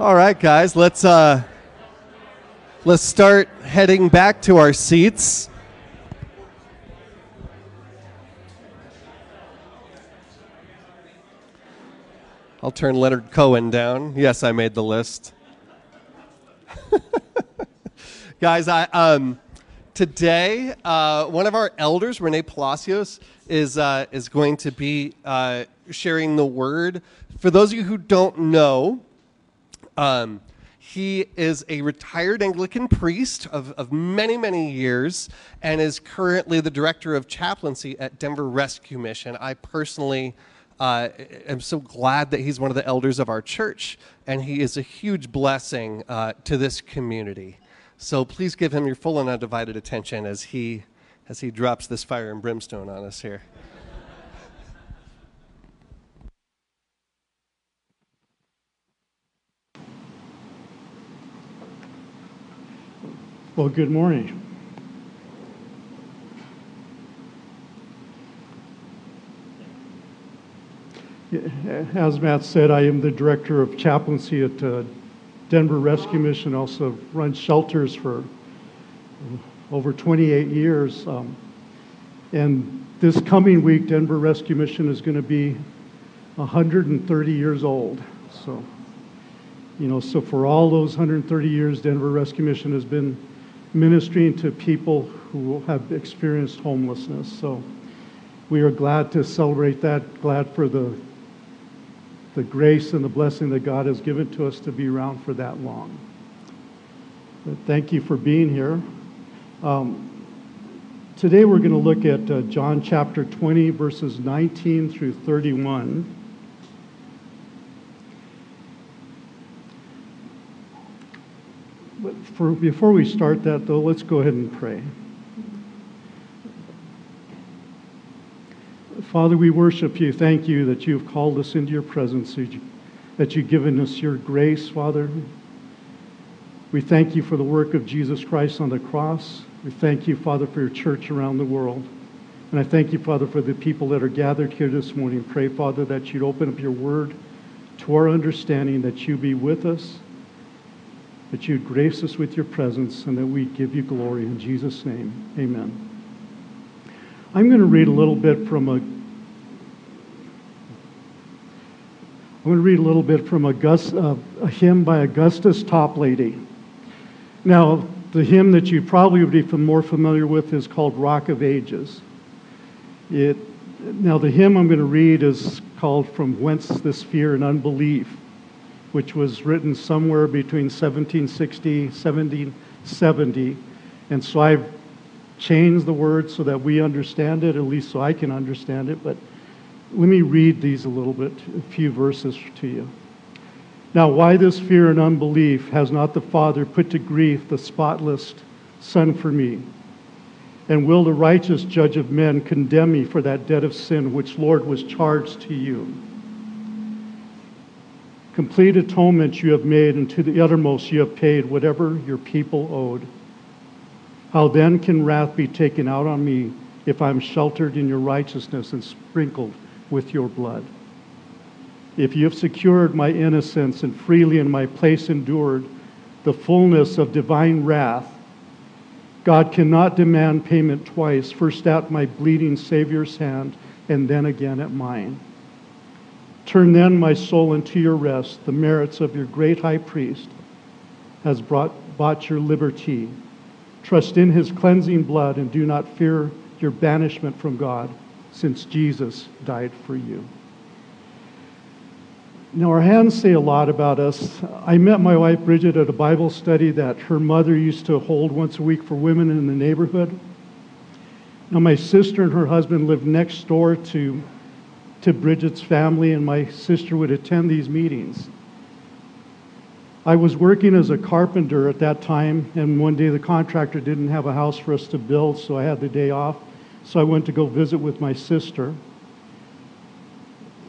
All right, guys, let's uh, let's start heading back to our seats. I'll turn Leonard Cohen down. Yes, I made the list. guys, I um, today uh, one of our elders, Renee Palacios, is uh, is going to be uh, sharing the word. For those of you who don't know, um, he is a retired Anglican priest of, of many, many years and is currently the director of chaplaincy at Denver Rescue Mission. I personally uh, am so glad that he's one of the elders of our church, and he is a huge blessing uh, to this community. So please give him your full and undivided attention as he, as he drops this fire and brimstone on us here. Well, good morning. As Matt said, I am the director of chaplaincy at uh, Denver Rescue Mission, also run shelters for over 28 years. Um, and this coming week, Denver Rescue Mission is going to be 130 years old. So, you know, so for all those 130 years, Denver Rescue Mission has been ministering to people who have experienced homelessness. So we are glad to celebrate that, glad for the, the grace and the blessing that God has given to us to be around for that long. But thank you for being here. Um, today we're going to look at uh, John chapter 20, verses 19 through 31. For, before we start that, though, let's go ahead and pray. Father, we worship you. Thank you that you've called us into your presence, that you've given us your grace, Father. We thank you for the work of Jesus Christ on the cross. We thank you, Father, for your church around the world. And I thank you, Father, for the people that are gathered here this morning. Pray, Father, that you'd open up your word to our understanding, that you be with us that you'd grace us with your presence and that we'd give you glory. In Jesus' name, amen. I'm going to read a little bit from a I'm going to read a little bit from August, uh, a hymn by Augustus Toplady. Now, the hymn that you probably would be more familiar with is called Rock of Ages. It, now, the hymn I'm going to read is called From Whence This Fear and Unbelief which was written somewhere between 1760 1770 and so i've changed the words so that we understand it at least so i can understand it but let me read these a little bit a few verses to you. Now why this fear and unbelief? Has not the father put to grief the spotless son for me? And will the righteous judge of men condemn me for that debt of sin which lord was charged to you Complete atonement you have made, and to the uttermost you have paid whatever your people owed. How then can wrath be taken out on me if I'm sheltered in your righteousness and sprinkled with your blood? If you have secured my innocence and freely in my place endured the fullness of divine wrath, God cannot demand payment twice, first at my bleeding Savior's hand and then again at mine. Turn then my soul into your rest. The merits of your great high priest has brought, bought your liberty. Trust in his cleansing blood and do not fear your banishment from God, since Jesus died for you. Now, our hands say a lot about us. I met my wife Bridget at a Bible study that her mother used to hold once a week for women in the neighborhood. Now, my sister and her husband lived next door to to Bridget's family, and my sister would attend these meetings. I was working as a carpenter at that time, and one day the contractor didn't have a house for us to build, so I had the day off. So I went to go visit with my sister.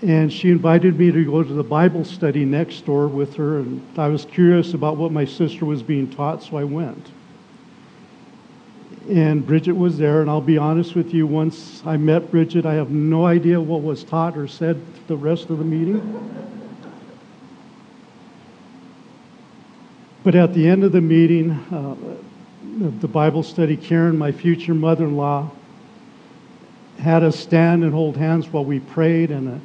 And she invited me to go to the Bible study next door with her, and I was curious about what my sister was being taught, so I went and Bridget was there. And I'll be honest with you, once I met Bridget, I have no idea what was taught or said the rest of the meeting. But at the end of the meeting, uh, the Bible study, Karen, my future mother in law, had us stand and hold hands while we prayed, and uh,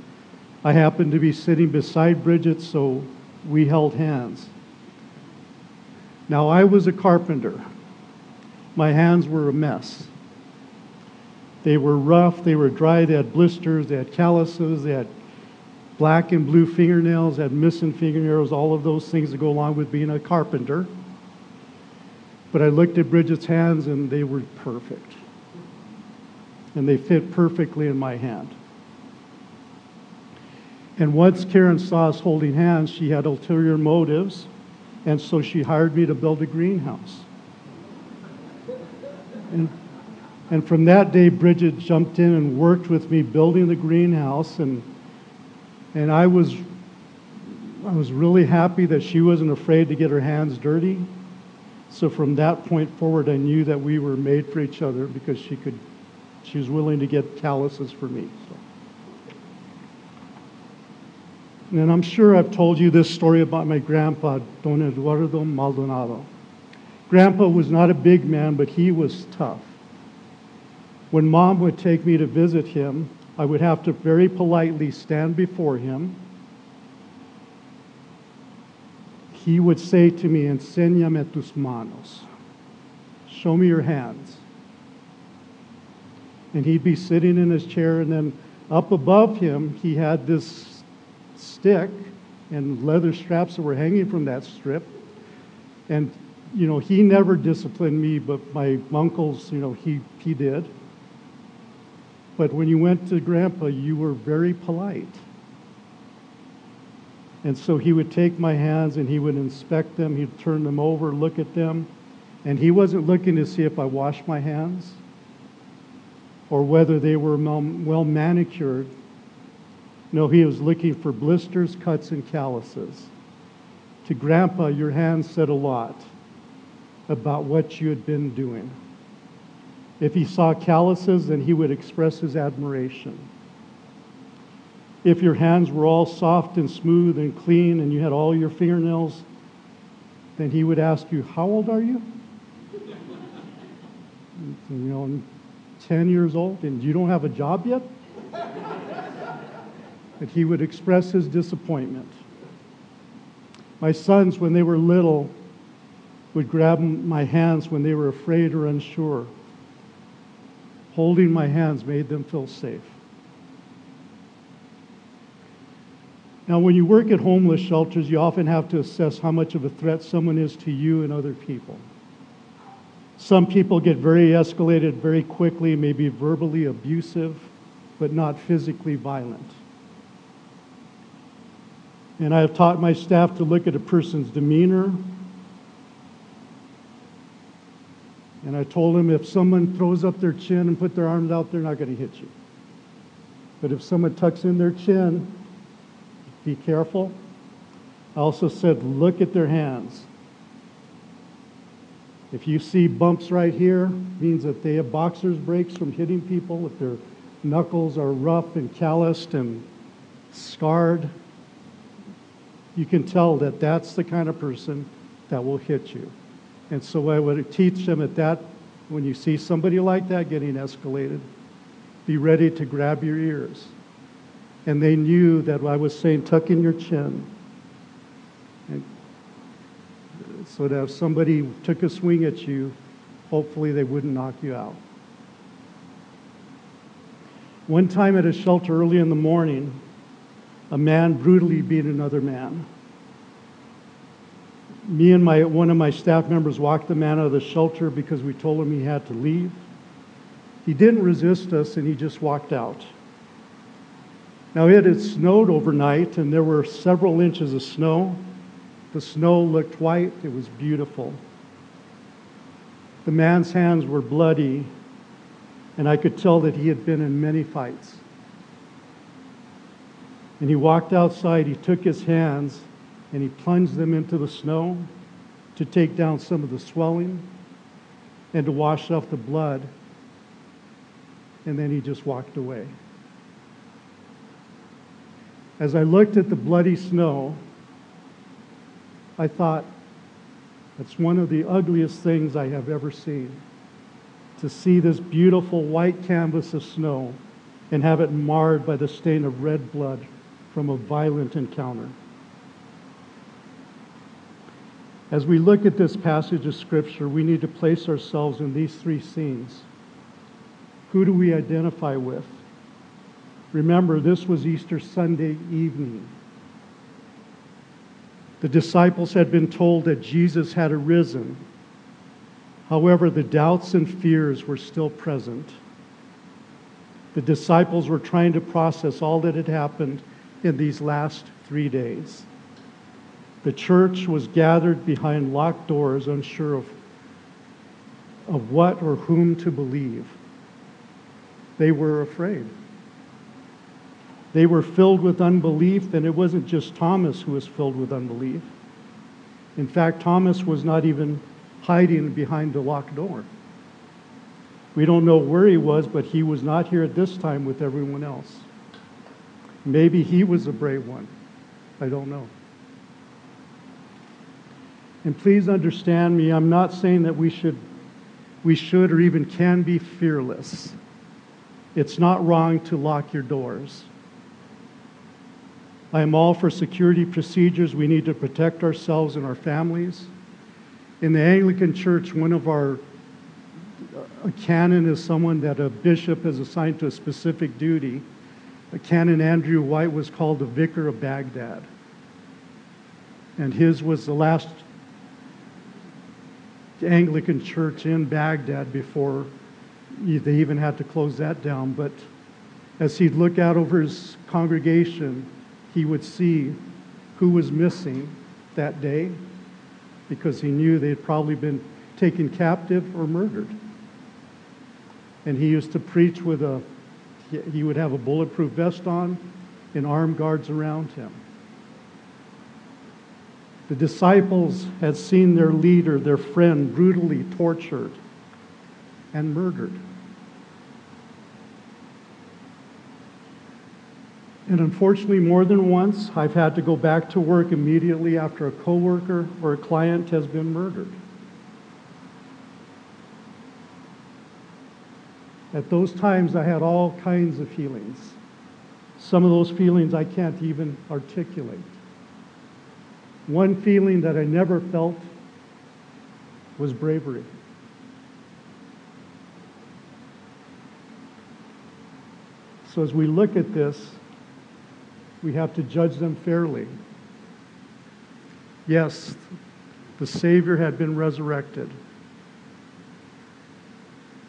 I happened to be sitting beside Bridget, so we held hands. Now, I was a carpenter. My hands were a mess. They were rough, they were dry, they had blisters, they had calluses, they had black and blue fingernails, they had missing fingernails, all of those things that go along with being a carpenter. But I looked at Bridget's hands and they were perfect. And they fit perfectly in my hand. And once Karen saw us holding hands, she had ulterior motives, and so she hired me to build a greenhouse. And, and from that day, Bridget jumped in and worked with me building the greenhouse, and, and I, was, I was really happy that she wasn't afraid to get her hands dirty. So from that point forward, I knew that we were made for each other because she could, she was willing to get calluses for me. So. And I'm sure I've told you this story about my grandpa, Don Eduardo Maldonado. Grandpa was not a big man, but he was tough. When mom would take me to visit him, I would have to very politely stand before him. He would say to me, Enséñame tus manos. Show me your hands. And he'd be sitting in his chair, and then up above him, he had this stick and leather straps that were hanging from that strip. And, you know, he never disciplined me, but my uncles, you know, he, he did. But when you went to grandpa, you were very polite. And so he would take my hands and he would inspect them, he'd turn them over, look at them. And he wasn't looking to see if I washed my hands or whether they were well manicured. No, he was looking for blisters, cuts, and calluses. To Grandpa, your hands said a lot about what you had been doing. If he saw calluses, then he would express his admiration. If your hands were all soft and smooth and clean and you had all your fingernails, then he would ask you, How old are you? you know, I'm 10 years old and you don't have a job yet? that he would express his disappointment. My sons, when they were little, would grab my hands when they were afraid or unsure. Holding my hands made them feel safe. Now, when you work at homeless shelters, you often have to assess how much of a threat someone is to you and other people. Some people get very escalated very quickly, maybe verbally abusive, but not physically violent. And I have taught my staff to look at a person's demeanor. And I told them if someone throws up their chin and put their arms out, they're not going to hit you. But if someone tucks in their chin, be careful. I also said, look at their hands. If you see bumps right here, means that they have boxer's breaks from hitting people. If their knuckles are rough and calloused and scarred, you can tell that that's the kind of person that will hit you. And so I would teach them at that, when you see somebody like that getting escalated, be ready to grab your ears. And they knew that I was saying, tuck in your chin. And so that if somebody took a swing at you, hopefully they wouldn't knock you out. One time at a shelter early in the morning, a man brutally beat another man. Me and my, one of my staff members walked the man out of the shelter because we told him he had to leave. He didn't resist us and he just walked out. Now, it had snowed overnight and there were several inches of snow. The snow looked white, it was beautiful. The man's hands were bloody, and I could tell that he had been in many fights. And he walked outside, he took his hands, and he plunged them into the snow to take down some of the swelling and to wash off the blood. And then he just walked away. As I looked at the bloody snow, I thought, that's one of the ugliest things I have ever seen. To see this beautiful white canvas of snow and have it marred by the stain of red blood from a violent encounter. As we look at this passage of Scripture, we need to place ourselves in these three scenes. Who do we identify with? Remember, this was Easter Sunday evening. The disciples had been told that Jesus had arisen. However, the doubts and fears were still present. The disciples were trying to process all that had happened in these last three days. The church was gathered behind locked doors, unsure of, of what or whom to believe. They were afraid. They were filled with unbelief, and it wasn't just Thomas who was filled with unbelief. In fact, Thomas was not even hiding behind the locked door. We don't know where he was, but he was not here at this time with everyone else. Maybe he was a brave one. I don't know. And please understand me, I'm not saying that we should we should or even can be fearless. It's not wrong to lock your doors. I am all for security procedures. We need to protect ourselves and our families. In the Anglican Church, one of our a canon is someone that a bishop is assigned to a specific duty. A canon Andrew White was called the vicar of Baghdad. And his was the last Anglican church in Baghdad before they even had to close that down. But as he'd look out over his congregation, he would see who was missing that day because he knew they had probably been taken captive or murdered. And he used to preach with a, he would have a bulletproof vest on and armed guards around him. The disciples had seen their leader, their friend, brutally tortured and murdered. And unfortunately, more than once, I've had to go back to work immediately after a coworker or a client has been murdered. At those times, I had all kinds of feelings. Some of those feelings I can't even articulate. One feeling that I never felt was bravery. So, as we look at this, we have to judge them fairly. Yes, the Savior had been resurrected,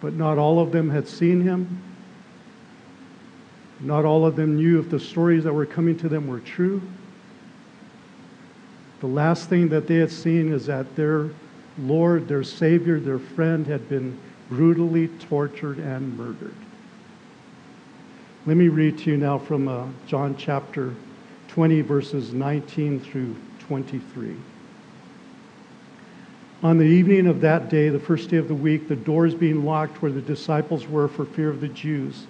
but not all of them had seen him. Not all of them knew if the stories that were coming to them were true. The last thing that they had seen is that their Lord, their Savior, their friend had been brutally tortured and murdered. Let me read to you now from uh, John chapter 20, verses 19 through 23. On the evening of that day, the first day of the week, the doors being locked where the disciples were for fear of the Jews,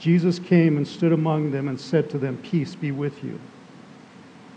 Jesus came and stood among them and said to them, Peace be with you.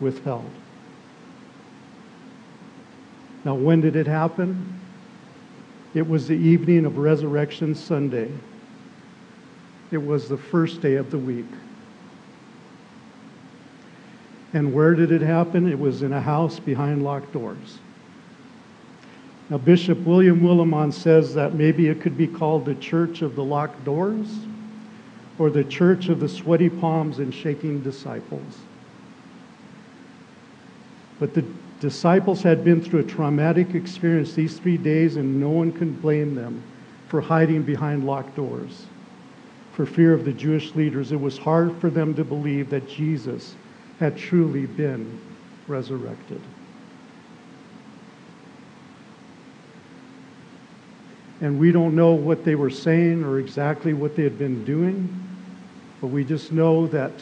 withheld. Now, when did it happen? It was the evening of Resurrection Sunday. It was the first day of the week. And where did it happen? It was in a house behind locked doors. Now, Bishop William Willimon says that maybe it could be called the Church of the Locked Doors or the Church of the Sweaty Palms and Shaking Disciples. But the disciples had been through a traumatic experience these three days, and no one can blame them for hiding behind locked doors. For fear of the Jewish leaders, it was hard for them to believe that Jesus had truly been resurrected. And we don't know what they were saying or exactly what they had been doing, but we just know that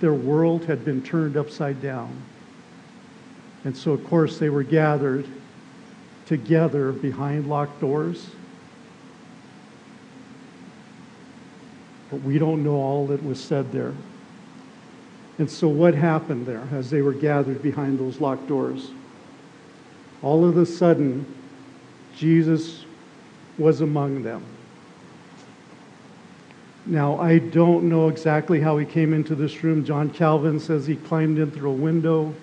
their world had been turned upside down. And so, of course, they were gathered together behind locked doors. But we don't know all that was said there. And so, what happened there as they were gathered behind those locked doors? All of a sudden, Jesus was among them. Now, I don't know exactly how he came into this room. John Calvin says he climbed in through a window.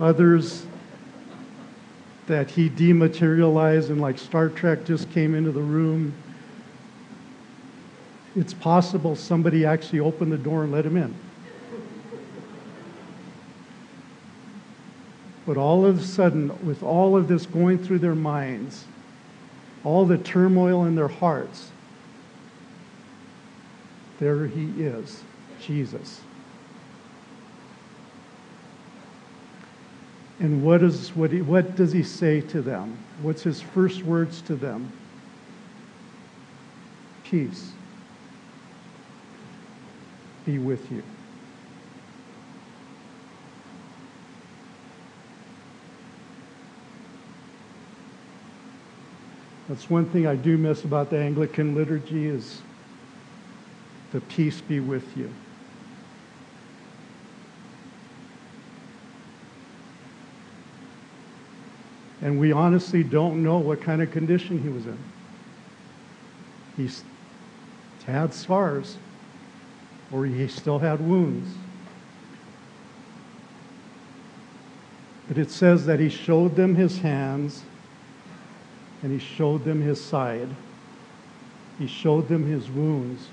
Others, that he dematerialized and, like Star Trek, just came into the room. It's possible somebody actually opened the door and let him in. But all of a sudden, with all of this going through their minds, all the turmoil in their hearts, there he is, Jesus. And what, is, what, he, what does he say to them? What's his first words to them? Peace be with you. That's one thing I do miss about the Anglican liturgy is the peace be with you. And we honestly don't know what kind of condition he was in. He had scars, or he still had wounds. But it says that he showed them his hands and he showed them his side. He showed them his wounds.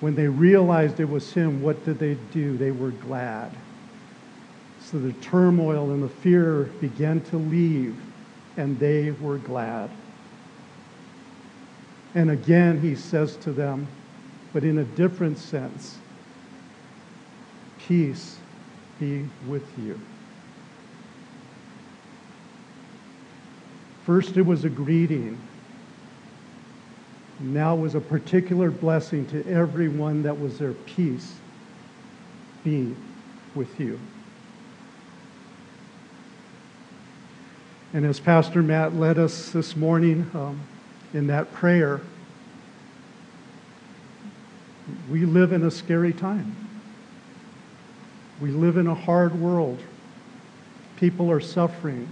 When they realized it was him, what did they do? They were glad. So the turmoil and the fear began to leave, and they were glad. And again, he says to them, but in a different sense, peace be with you. First, it was a greeting. Now was a particular blessing to everyone that was their peace be with you. And as Pastor Matt led us this morning um, in that prayer, we live in a scary time. We live in a hard world. People are suffering.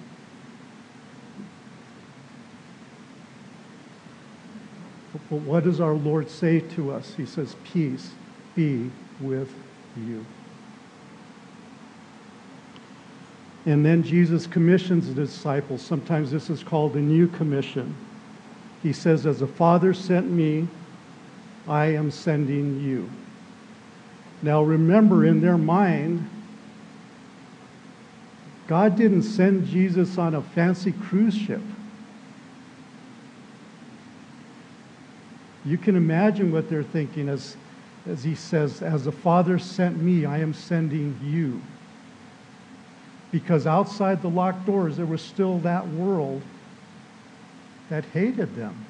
But what does our Lord say to us? He says, Peace be with you. And then Jesus commissions the disciples. Sometimes this is called the new commission. He says, As the Father sent me, I am sending you. Now remember, in their mind, God didn't send Jesus on a fancy cruise ship. You can imagine what they're thinking as, as he says, As the Father sent me, I am sending you. Because outside the locked doors, there was still that world that hated them.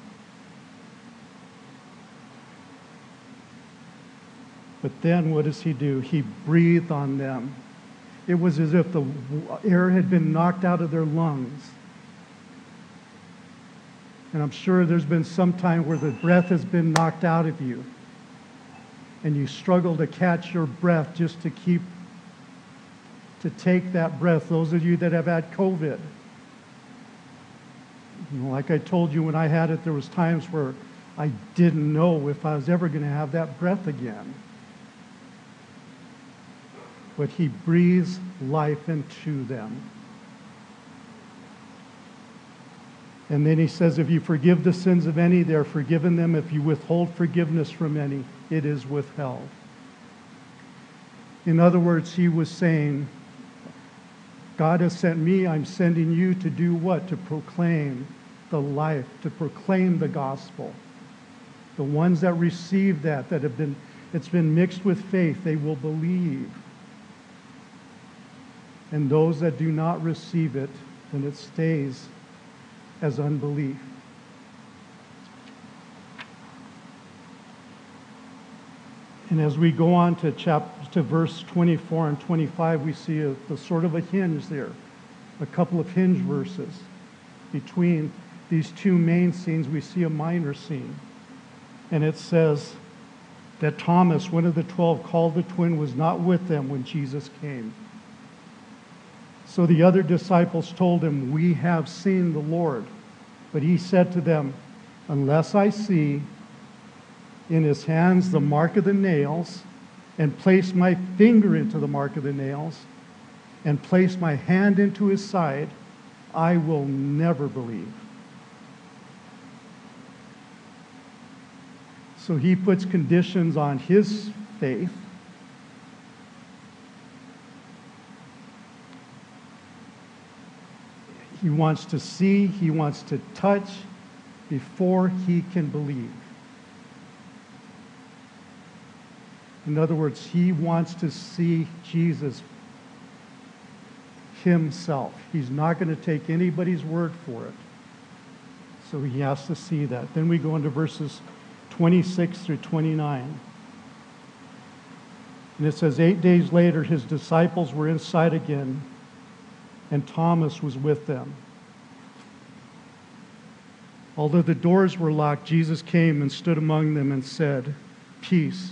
But then what does he do? He breathed on them. It was as if the air had been knocked out of their lungs. And I'm sure there's been some time where the breath has been knocked out of you. And you struggle to catch your breath just to keep, to take that breath. Those of you that have had COVID. Like I told you when I had it, there was times where I didn't know if I was ever going to have that breath again but he breathes life into them. And then he says, If you forgive the sins of any, they are forgiven them. If you withhold forgiveness from any, it is withheld. In other words, he was saying, God has sent me, I'm sending you to do what? To proclaim the life, to proclaim the gospel. The ones that receive that, that have been, it's been mixed with faith, they will believe and those that do not receive it, then it stays as unbelief. And as we go on to, chap- to verse 24 and 25, we see a, the sort of a hinge there, a couple of hinge verses. Between these two main scenes, we see a minor scene. And it says that Thomas, one of the twelve, called the twin, was not with them when Jesus came. So the other disciples told him, We have seen the Lord. But he said to them, Unless I see in his hands the mark of the nails, and place my finger into the mark of the nails, and place my hand into his side, I will never believe. So he puts conditions on his faith. He wants to see, he wants to touch before he can believe. In other words, he wants to see Jesus himself. He's not going to take anybody's word for it. So he has to see that. Then we go into verses 26 through 29. And it says, Eight days later, his disciples were inside again, and Thomas was with them. Although the doors were locked, Jesus came and stood among them and said, Peace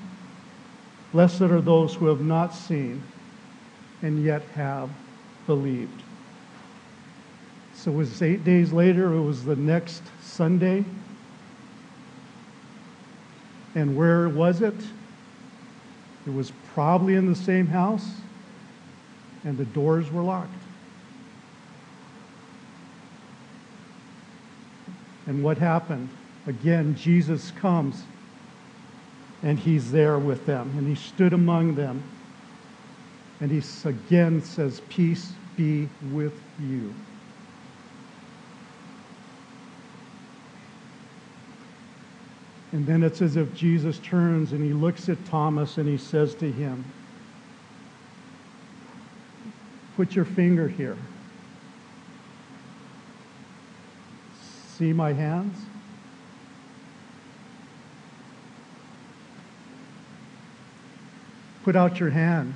Blessed are those who have not seen and yet have believed. So it was eight days later, it was the next Sunday. And where was it? It was probably in the same house, and the doors were locked. And what happened? Again, Jesus comes and he's there with them. And he stood among them. And he again says, Peace be with you. And then it's as if Jesus turns and he looks at Thomas and he says to him, Put your finger here. See my hands? Put out your hand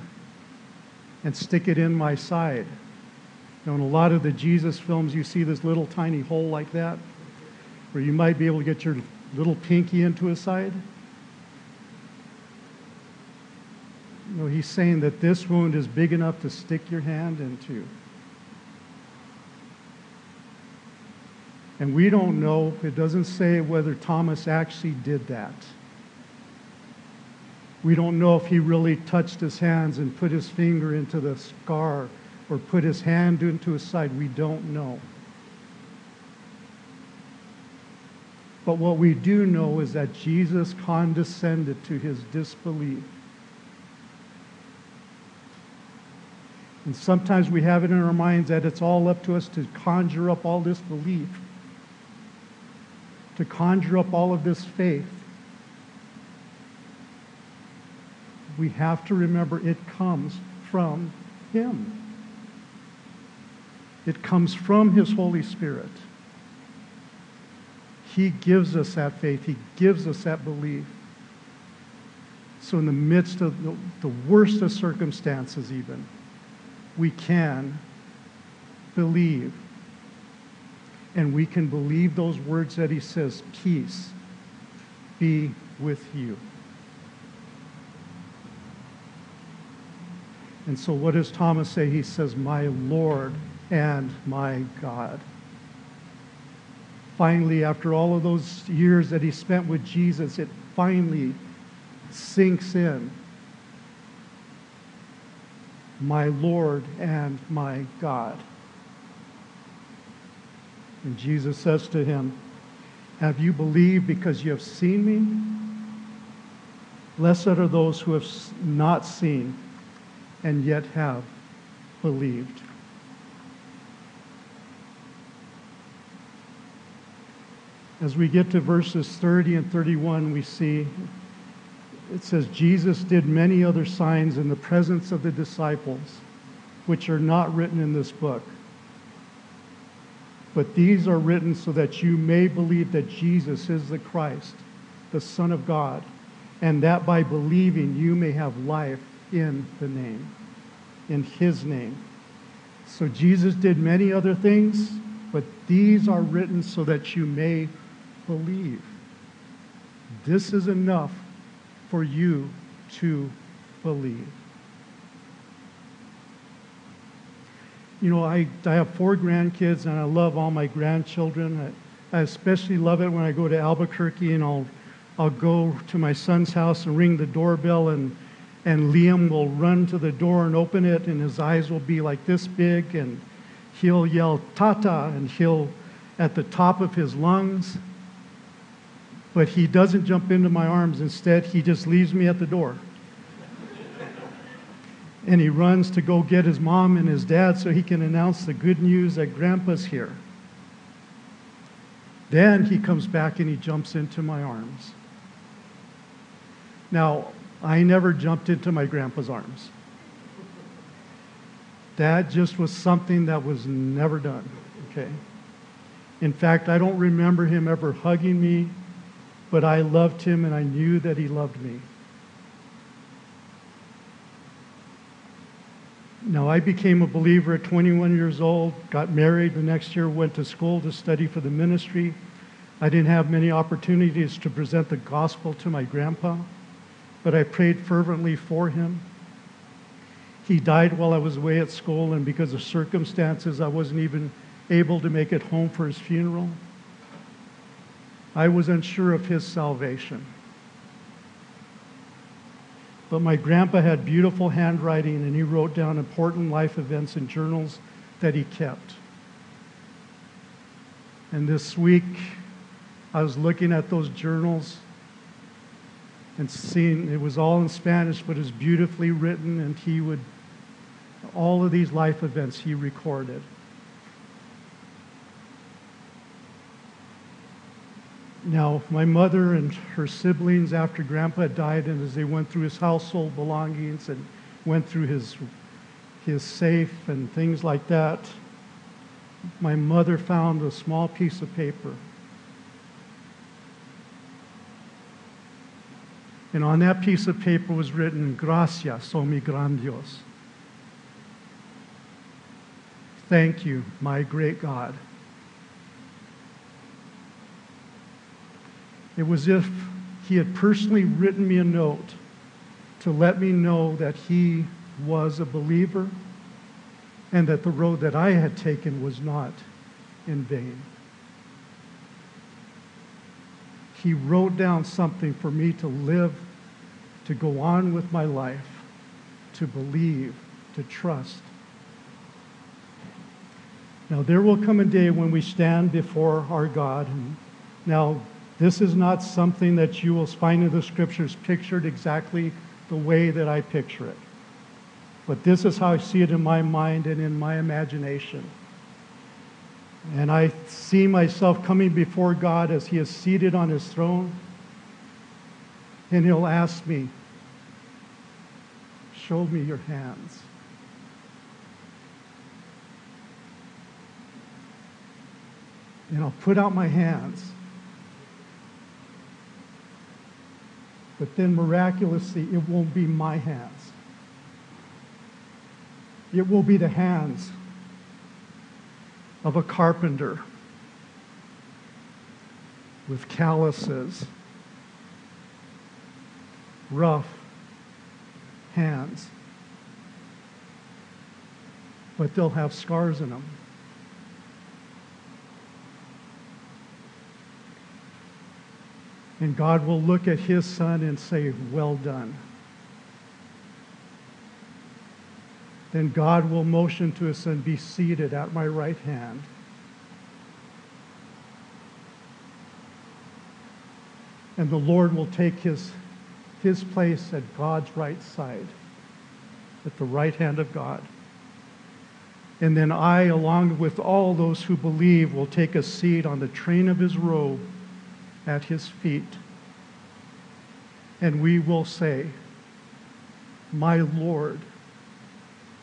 and stick it in my side. Now, in a lot of the Jesus films, you see this little tiny hole like that, where you might be able to get your little pinky into his side. You know, he's saying that this wound is big enough to stick your hand into. And we don't know, it doesn't say whether Thomas actually did that. We don't know if he really touched his hands and put his finger into the scar or put his hand into his side. We don't know. But what we do know is that Jesus condescended to his disbelief. And sometimes we have it in our minds that it's all up to us to conjure up all this belief, to conjure up all of this faith. We have to remember it comes from Him. It comes from His Holy Spirit. He gives us that faith, He gives us that belief. So, in the midst of the, worst of circumstances, even, we can believe. And we can believe those words that He says, Peace be with you. And so, what does Thomas say? He says, My Lord and my God. Finally, after all of those years that he spent with Jesus, it finally sinks in. My Lord and my God. And Jesus says to him, Have you believed because you have seen me? Blessed are those who have not seen and yet have believed. As we get to verses 30 and 31, we see it says, Jesus did many other signs in the presence of the disciples, which are not written in this book. But these are written so that you may believe that Jesus is the Christ, the Son of God, and that by believing you may have life in the name, in his name. So Jesus did many other things, but these are written so that you may believe. This is enough for you to believe. You know, I, I have four grandkids and I love all my grandchildren. I, I especially love it when I go to Albuquerque and I'll, I'll go to my son's house and ring the doorbell and, and Liam will run to the door and open it and his eyes will be like this big and he'll yell tata and he'll at the top of his lungs but he doesn't jump into my arms. Instead, he just leaves me at the door. and he runs to go get his mom and his dad so he can announce the good news that grandpa's here. Then he comes back and he jumps into my arms. Now, I never jumped into my grandpa's arms. That just was something that was never done, okay? In fact, I don't remember him ever hugging me but I loved him and I knew that he loved me. Now, I became a believer at 21 years old, got married the next year, went to school to study for the ministry. I didn't have many opportunities to present the gospel to my grandpa, but I prayed fervently for him. He died while I was away at school, and because of circumstances, I wasn't even able to make it home for his funeral. I was unsure of his salvation. But my grandpa had beautiful handwriting and he wrote down important life events in journals that he kept. And this week, I was looking at those journals and seeing it was all in Spanish, but it was beautifully written, and he would, all of these life events he recorded. Now, my mother and her siblings, after Grandpa died, and as they went through his household belongings and went through his, his safe and things like that, my mother found a small piece of paper. And on that piece of paper was written, Gracias, oh mi. Thank you, my great God. It was if he had personally written me a note to let me know that he was a believer and that the road that I had taken was not in vain. He wrote down something for me to live, to go on with my life, to believe, to trust. Now, there will come a day when we stand before our God. Now, this is not something that you will find in the scriptures pictured exactly the way that I picture it. But this is how I see it in my mind and in my imagination. And I see myself coming before God as He is seated on His throne. And He'll ask me, Show me your hands. And I'll put out my hands. But then miraculously, it won't be my hands. It will be the hands of a carpenter with calluses, rough hands. But they'll have scars in them. And God will look at his son and say, Well done. Then God will motion to his son, Be seated at my right hand. And the Lord will take his, his place at God's right side, at the right hand of God. And then I, along with all those who believe, will take a seat on the train of his robe at his feet. And we will say, My Lord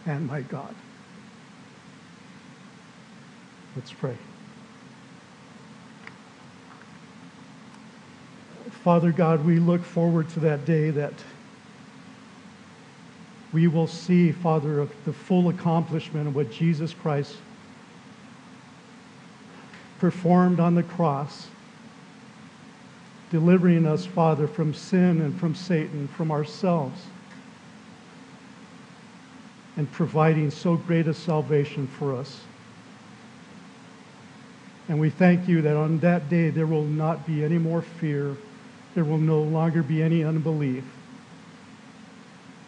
and my God. Let's pray. Father God, we look forward to that day that we will see, Father, the full accomplishment of what Jesus Christ performed on the cross, delivering us, Father, from sin and from Satan, from ourselves, and providing so great a salvation for us. And we thank you that on that day there will not be any more fear, there will no longer be any unbelief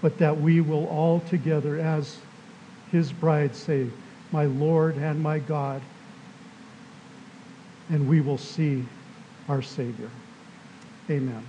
but that we will all together, as his bride, say, My Lord and my God, and we will see our Savior. Amen.